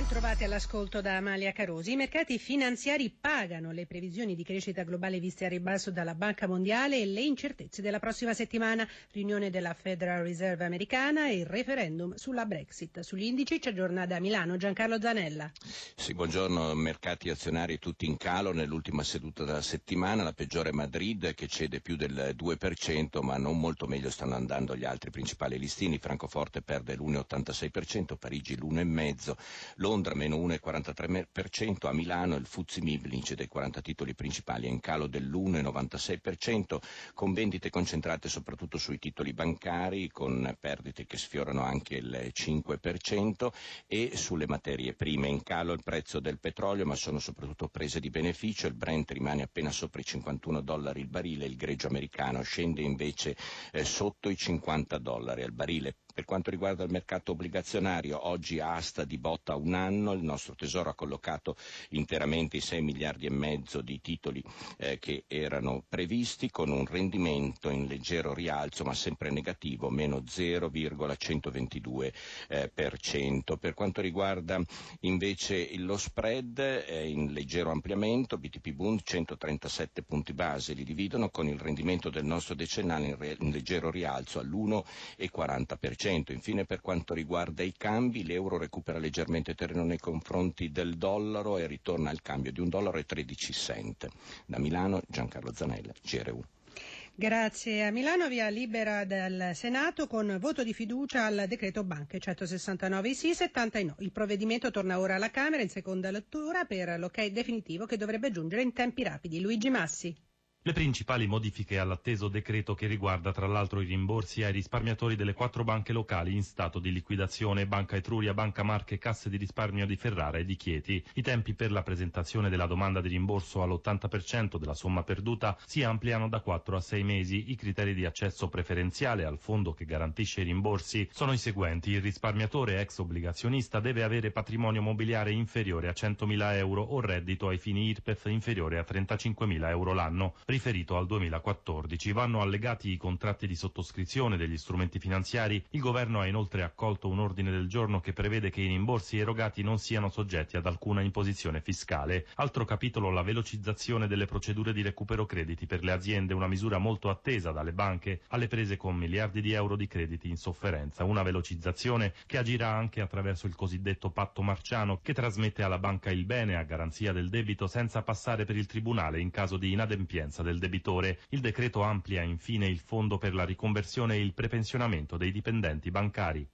Ben trovati all'ascolto da Amalia Carosi. I mercati finanziari pagano le previsioni di crescita globale viste a ribasso dalla Banca Mondiale e le incertezze della prossima settimana, riunione della Federal Reserve americana e il referendum sulla Brexit. Sugli indici c'è giornata a Milano. Giancarlo Zanella. Sì, buongiorno. Mercati azionari tutti in calo nell'ultima seduta della settimana, la peggiore Madrid che cede più del 2%, ma non molto meglio stanno andando gli altri principali listini. Francoforte perde l'1,86%, Parigi l'1,5%, Londra meno 1,43%, a Milano il Fuzzi Mib, l'indice dei 40 titoli principali, è in calo dell'1,96%, con vendite concentrate soprattutto sui titoli bancari, con perdite che sfiorano anche il 5%, e sulle materie prime. In calo il prezzo del petrolio, ma sono soprattutto prese di beneficio, il Brent rimane appena sopra i 51 dollari il barile, il greggio americano scende invece eh, sotto i 50 dollari al barile. Per quanto riguarda il mercato obbligazionario, oggi asta di botta un anno, il nostro tesoro ha collocato interamente i 6 miliardi e mezzo di titoli eh, che erano previsti con un rendimento in leggero rialzo ma sempre negativo, meno 0,122%. Eh, per, quanto riguarda invece lo spread è in leggero ampliamento, BTP Bund 137 punti base li dividono con il rendimento del nostro decennale in, re, in leggero rialzo all'1,40%. Infine per quanto riguarda i cambi, l'euro recupera leggermente terreno nei confronti del dollaro e ritorna al cambio di un dollaro 13 cent. Da Milano Giancarlo Zanella, GR1. Grazie a Milano, via libera del Senato con voto di fiducia al decreto banche 169 sì, 70 no. Il provvedimento torna ora alla Camera in seconda lettura per l'ok definitivo che dovrebbe giungere in tempi rapidi. Luigi Massi. Le principali modifiche all'atteso decreto che riguarda tra l'altro i rimborsi ai risparmiatori delle quattro banche locali in stato di liquidazione, Banca Etruria, Banca Marche, Casse di risparmio di Ferrara e di Chieti. I tempi per la presentazione della domanda di rimborso all'80% della somma perduta si ampliano da 4 a 6 mesi. I criteri di accesso preferenziale al fondo che garantisce i rimborsi sono i seguenti. Il risparmiatore ex obbligazionista deve avere patrimonio mobiliare inferiore a 100.000 euro o reddito ai fini IRPEF inferiore a 35.000 euro l'anno riferito al 2014. Vanno allegati i contratti di sottoscrizione degli strumenti finanziari. Il governo ha inoltre accolto un ordine del giorno che prevede che i rimborsi erogati non siano soggetti ad alcuna imposizione fiscale. Altro capitolo la velocizzazione delle procedure di recupero crediti per le aziende, una misura molto attesa dalle banche alle prese con miliardi di euro di crediti in sofferenza. Una velocizzazione che agirà anche attraverso il cosiddetto patto marciano che trasmette alla banca il bene a garanzia del debito senza passare per il tribunale in caso di inadempienza del debitore. Il decreto amplia infine il fondo per la riconversione e il prepensionamento dei dipendenti bancari.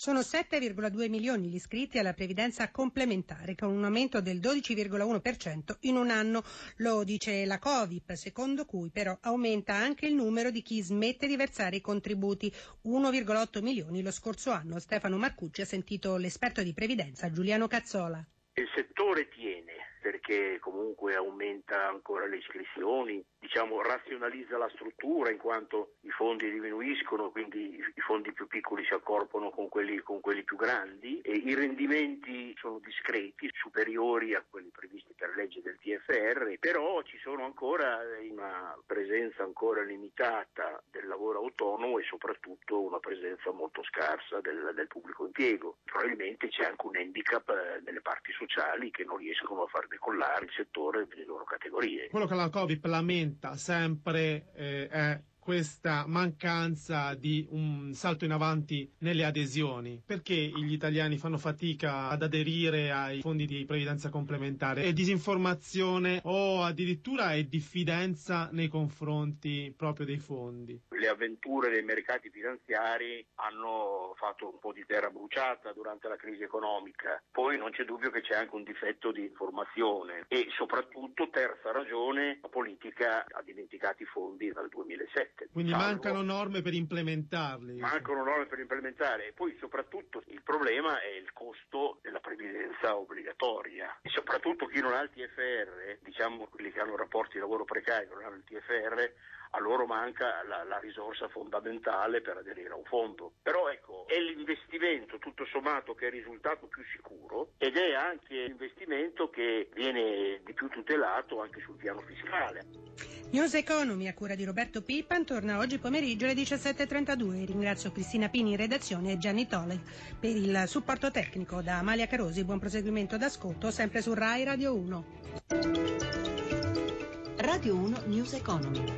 Sono 7,2 milioni gli iscritti alla previdenza complementare, con un aumento del 12,1% in un anno, lo dice la Covip, secondo cui però aumenta anche il numero di chi smette di versare i contributi, 1,8 milioni lo scorso anno. Stefano Marcucci ha sentito l'esperto di previdenza Giuliano Cazzola. Il settore tiene perché comunque aumenta ancora le iscrizioni, diciamo, razionalizza la struttura in quanto i fondi diminuiscono, quindi i fondi più piccoli si accorpano con quelli, con quelli più grandi e i rendimenti sono discreti, superiori a quelli previsti per legge del TFR, però ci sono ancora una presenza ancora limitata del lavoro autonomo e soprattutto una presenza molto scarsa del, del pubblico impiego. Probabilmente c'è anche un handicap nelle parti sociali che non riescono a far decollare il settore delle loro categorie. Quello che la Covid lamenta sempre eh, è questa mancanza di un salto in avanti nelle adesioni. Perché gli italiani fanno fatica ad aderire ai fondi di previdenza complementare? È disinformazione o addirittura è diffidenza nei confronti proprio dei fondi? Le avventure dei mercati finanziari hanno fatto un po' di terra bruciata durante la crisi economica. Poi non c'è dubbio che c'è anche un difetto di informazione e soprattutto, terza ragione, la politica ha dimenticato i fondi dal 2007. Quindi salvo. mancano norme per implementarli. Mancano norme per implementare e poi soprattutto il problema è il costo della previdenza obbligatoria e soprattutto chi non ha il TFR, diciamo quelli che hanno rapporti di lavoro precari, non hanno il TFR, a loro manca la, la risorsa fondamentale per aderire a un fondo. Però ecco, è l'investimento tutto sommato che è il risultato più sicuro ed è anche l'investimento che viene di più tutelato anche sul piano fiscale. News Economy a cura di Roberto Pippan torna oggi pomeriggio alle 17.32. Ringrazio Cristina Pini in redazione e Gianni Tole per il supporto tecnico da Amalia Carosi. Buon proseguimento d'ascolto sempre su Rai Radio 1. Radio 1 News Economy.